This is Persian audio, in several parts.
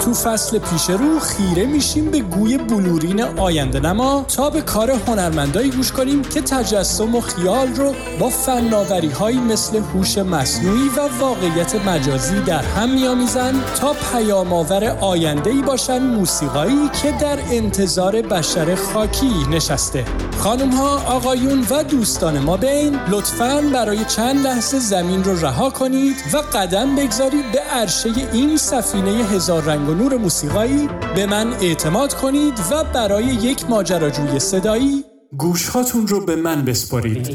تو فصل پیش رو خیره میشیم به گوی بلورین آینده نما تا به کار هنرمندایی گوش کنیم که تجسم و خیال رو با فناوری هایی مثل هوش مصنوعی و واقعیت مجازی در هم میآمیزند تا پیام آور آینده ای باشن موسیقایی که در انتظار بشر خاکی نشسته. خانم ها آقایون و دوستان ما بین لطفا برای چند لحظه زمین رو رها کنید و قدم بگذارید به عرشه این سفینه هزار رنگ و نور موسیقایی به من اعتماد کنید و برای یک ماجراجوی صدایی گوشهاتون رو به من بسپارید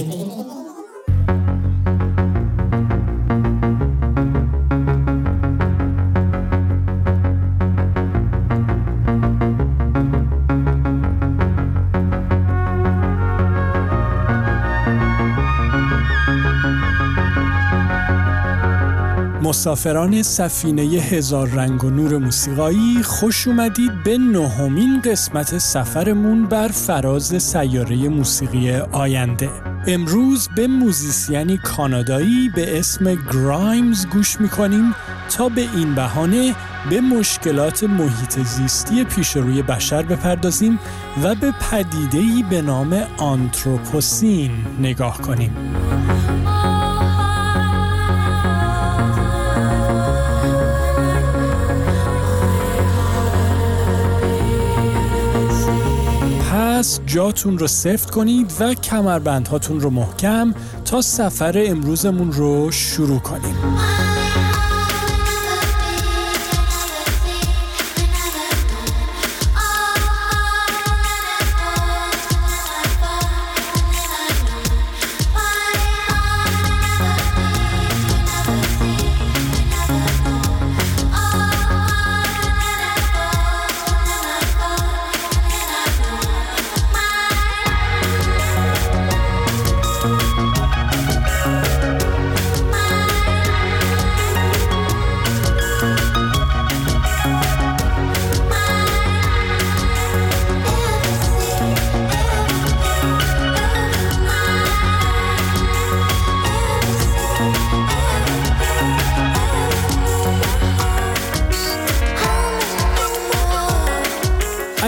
مسافران سفینه هزار رنگ و نور موسیقایی خوش اومدید به نهمین قسمت سفرمون بر فراز سیاره موسیقی آینده. امروز به موزیسیانی کانادایی به اسم گرایمز گوش می‌کنیم تا به این بهانه به مشکلات محیط زیستی پیش روی بشر بپردازیم و به پدیدهی به نام آنتروپوسین نگاه کنیم. پس جاتون رو سفت کنید و کمربندهاتون رو محکم تا سفر امروزمون رو شروع کنیم.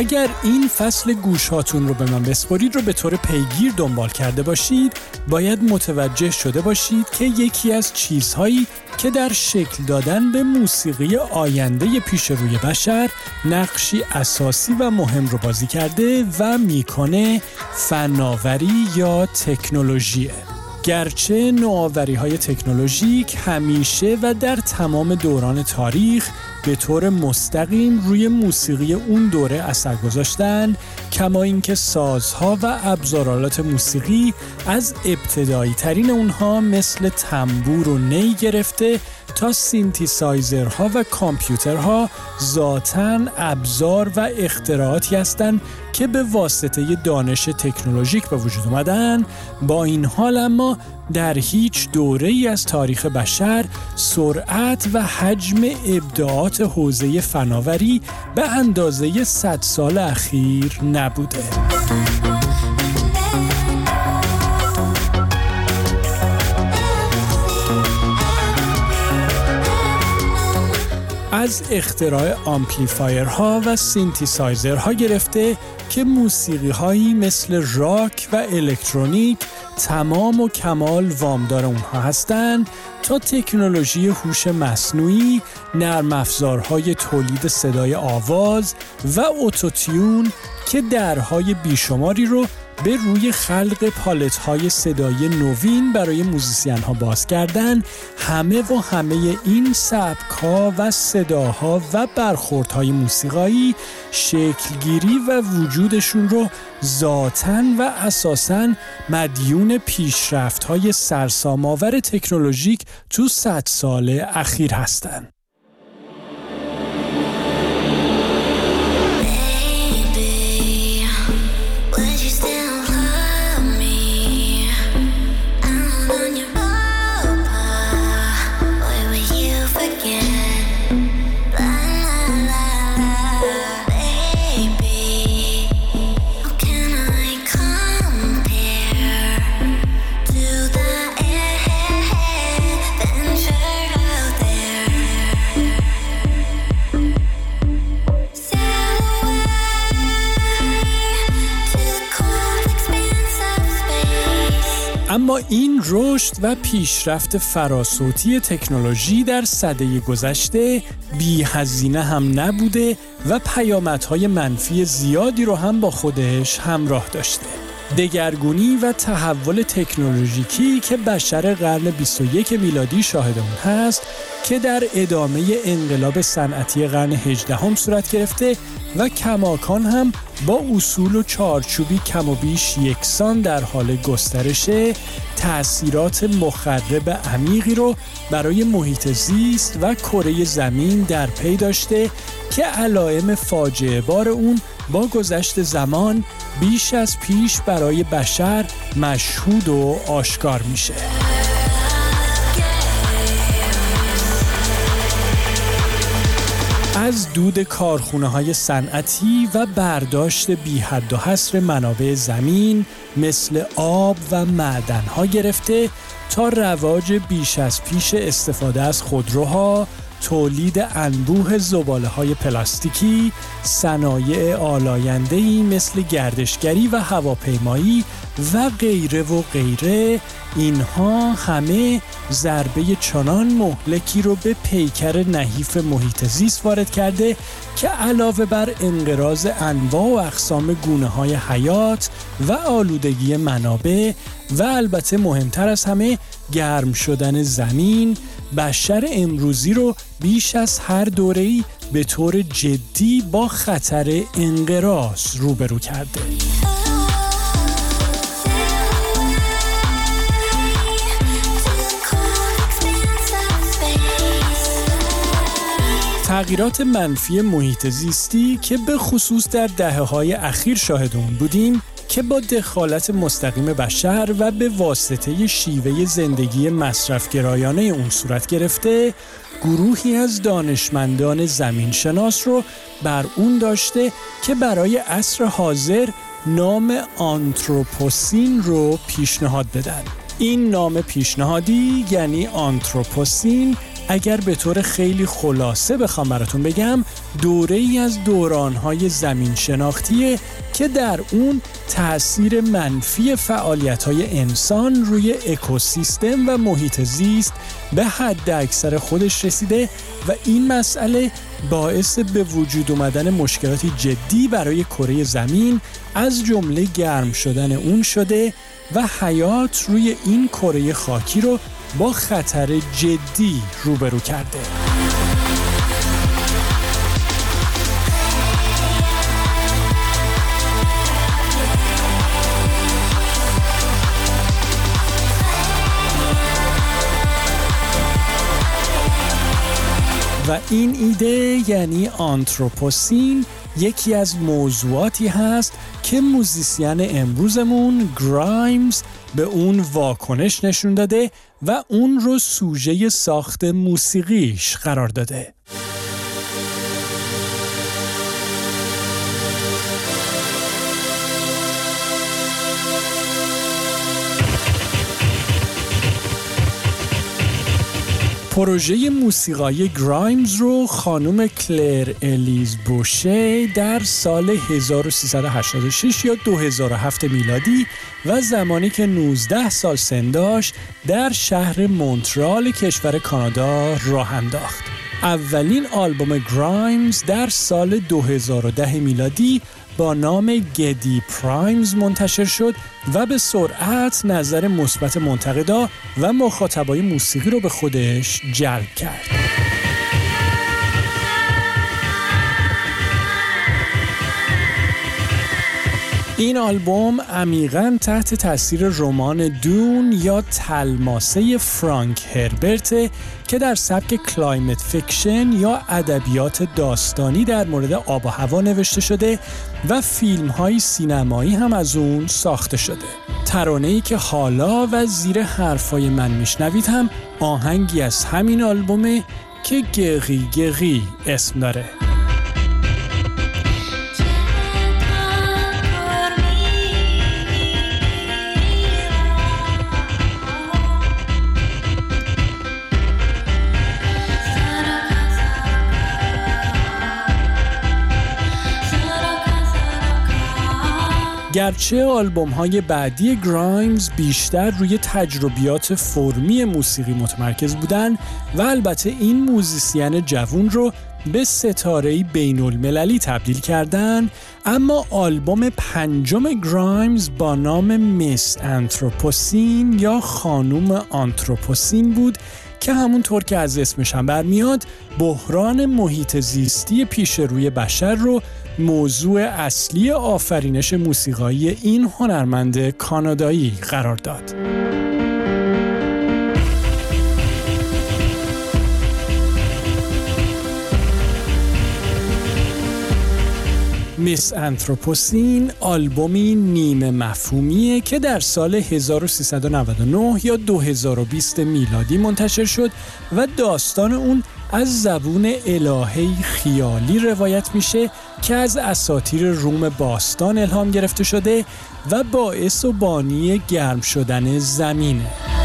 اگر این فصل گوشهاتون رو به من بسپارید رو به طور پیگیر دنبال کرده باشید باید متوجه شده باشید که یکی از چیزهایی که در شکل دادن به موسیقی آینده پیش روی بشر نقشی اساسی و مهم رو بازی کرده و می‌کنه فناوری یا تکنولوژیه. گرچه نوآوری های تکنولوژیک همیشه و در تمام دوران تاریخ به طور مستقیم روی موسیقی اون دوره اثر گذاشتن کما اینکه سازها و ابزارالات موسیقی از ابتدایی ترین اونها مثل تنبور و نی گرفته تا سینتیسایزرها و کامپیوترها ذاتا ابزار و اختراعاتی هستند که به واسطه دانش تکنولوژیک به وجود اومدن با این حال اما در هیچ دوره ای از تاریخ بشر سرعت و حجم ابداعات حوزه فناوری به اندازه 100 سال اخیر نبوده. از اختراع آمپلیفایرها و سینتیسایزرها گرفته که موسیقی هایی مثل راک و الکترونیک تمام و کمال وامدار اونها هستند تا تکنولوژی هوش مصنوعی، نرم افزارهای تولید صدای آواز و اتوتیون که درهای بیشماری رو به روی خلق پالت های صدای نوین برای موزیسین ها باز کردن همه و همه این سبک ها و صداها و برخورد های موسیقایی شکلگیری و وجودشون رو ذاتا و اساسا مدیون پیشرفت های سرساماور تکنولوژیک تو صد سال اخیر هستند. این رشد و پیشرفت فراسوتی تکنولوژی در سده گذشته بی هزینه هم نبوده و پیامدهای منفی زیادی رو هم با خودش همراه داشته. دگرگونی و تحول تکنولوژیکی که بشر قرن 21 میلادی شاهد اون هست که در ادامه انقلاب صنعتی قرن 18 هم صورت گرفته و کماکان هم با اصول و چارچوبی کم و بیش یکسان در حال گسترش تأثیرات مخرب عمیقی رو برای محیط زیست و کره زمین در پی داشته که علائم فاجعه بار اون با گذشت زمان بیش از پیش برای بشر مشهود و آشکار میشه. از دود کارخونه های صنعتی و برداشت بی حد و حصر منابع زمین مثل آب و معدن ها گرفته تا رواج بیش از پیش استفاده از خودروها، تولید انبوه زباله های پلاستیکی، صنایع آلاینده مثل گردشگری و هواپیمایی و غیره و غیره اینها همه ضربه چنان مهلکی رو به پیکر نحیف محیط زیست وارد کرده که علاوه بر انقراض انواع و اقسام گونه های حیات و آلودگی منابع و البته مهمتر از همه گرم شدن زمین بشر امروزی رو بیش از هر دوره‌ای به طور جدی با خطر انقراض روبرو کرده. تغییرات منفی محیط زیستی که به خصوص در دهه های اخیر شاهد اون بودیم که با دخالت مستقیم بشر و به واسطه شیوه زندگی مصرفگرایانه اون صورت گرفته گروهی از دانشمندان زمین شناس رو بر اون داشته که برای عصر حاضر نام آنتروپوسین رو پیشنهاد بدن. این نام پیشنهادی یعنی آنتروپوسین اگر به طور خیلی خلاصه بخوام براتون بگم دوره ای از دورانهای زمین شناختیه که در اون تأثیر منفی فعالیت های انسان روی اکوسیستم و محیط زیست به حد اکثر خودش رسیده و این مسئله باعث به وجود اومدن مشکلاتی جدی برای کره زمین از جمله گرم شدن اون شده و حیات روی این کره خاکی رو با خطر جدی روبرو کرده. و این ایده یعنی آنتروپوسین یکی از موضوعاتی هست که موزیسین امروزمون گرایمز به اون واکنش نشون داده و اون رو سوژه ساخت موسیقیش قرار داده. پروژه موسیقایی گرایمز رو خانم کلر الیز بوشه در سال 1386 یا 2007 میلادی و زمانی که 19 سال سن داشت در شهر مونترال کشور کانادا راه انداخت. اولین آلبوم گرایمز در سال 2010 میلادی با نام گدی پرایمز منتشر شد و به سرعت نظر مثبت منتقدا و مخاطبای موسیقی رو به خودش جلب کرد. این آلبوم عمیقا تحت تاثیر رمان Dune یا تلماسه فرانک هربرت که در سبک climate fiction یا ادبیات داستانی در مورد آب و هوا نوشته شده و فیلم های سینمایی هم از اون ساخته شده. ترانه ای که حالا و زیر حرفای من میشنوید هم آهنگی از همین آلبومه که گغی گغی اسم داره. گرچه آلبوم های بعدی گرایمز بیشتر روی تجربیات فرمی موسیقی متمرکز بودن و البته این موزیسین جوون رو به ستاره بین المللی تبدیل کردن اما آلبوم پنجم گرایمز با نام Miss Anthropocene یا خانوم آنتروپوسین بود که همونطور که از اسمش هم برمیاد بحران محیط زیستی پیش روی بشر رو موضوع اصلی آفرینش موسیقایی این هنرمند کانادایی قرار داد. میس انتروپوسین آلبومی نیمه مفهومیه که در سال 1399 یا 2020 میلادی منتشر شد و داستان اون از زبون الههی خیالی روایت میشه که از اساتیر روم باستان الهام گرفته شده و باعث و بانی گرم شدن زمینه.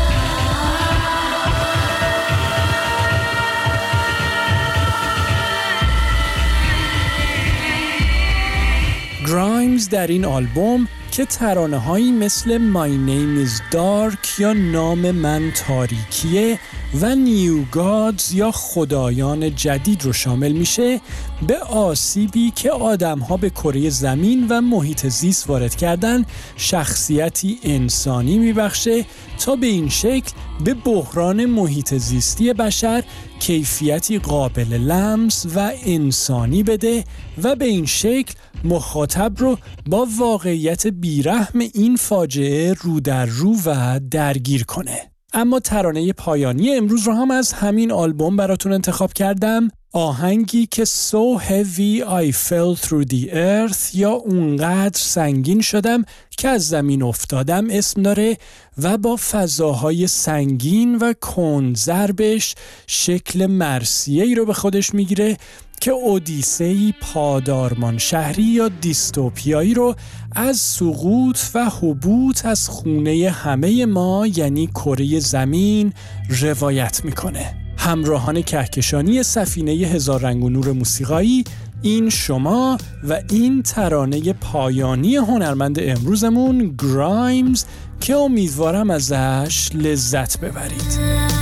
گرایمز در این آلبوم که ترانه هایی مثل My Name is Dark یا نام من تاریکیه و نیو گادز یا خدایان جدید رو شامل میشه به آسیبی که آدم ها به کره زمین و محیط زیست وارد کردن شخصیتی انسانی میبخشه تا به این شکل به بحران محیط زیستی بشر کیفیتی قابل لمس و انسانی بده و به این شکل مخاطب رو با واقعیت بیرحم این فاجعه رو در رو و درگیر کنه. اما ترانه پایانی امروز رو هم از همین آلبوم براتون انتخاب کردم. آهنگی که So Heavy I Fell Through the Earth یا اونقدر سنگین شدم که از زمین افتادم اسم داره و با فضاهای سنگین و کنزربش شکل مرسیه ای رو به خودش می‌گیره که اودیسهی پادارمان شهری یا دیستوپیایی رو از سقوط و حبوط از خونه همه ما یعنی کره زمین روایت می‌کنه. همراهان کهکشانی سفینه هزار رنگ و نور موسیقایی این شما و این ترانه پایانی هنرمند امروزمون گرایمز که امیدوارم ازش لذت ببرید.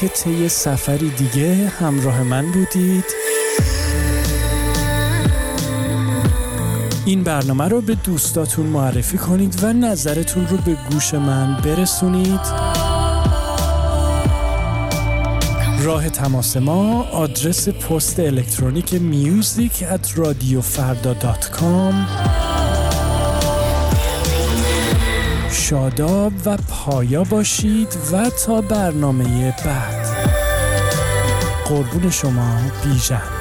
که طی سفری دیگه همراه من بودید. این برنامه رو به دوستاتون معرفی کنید و نظرتون رو به گوش من برسونید. راه تماس ما آدرس پست الکترونیک میوزیک at radiofarda.com شاداب و پایا باشید و تا برنامه بعد. قربون شما بیژن.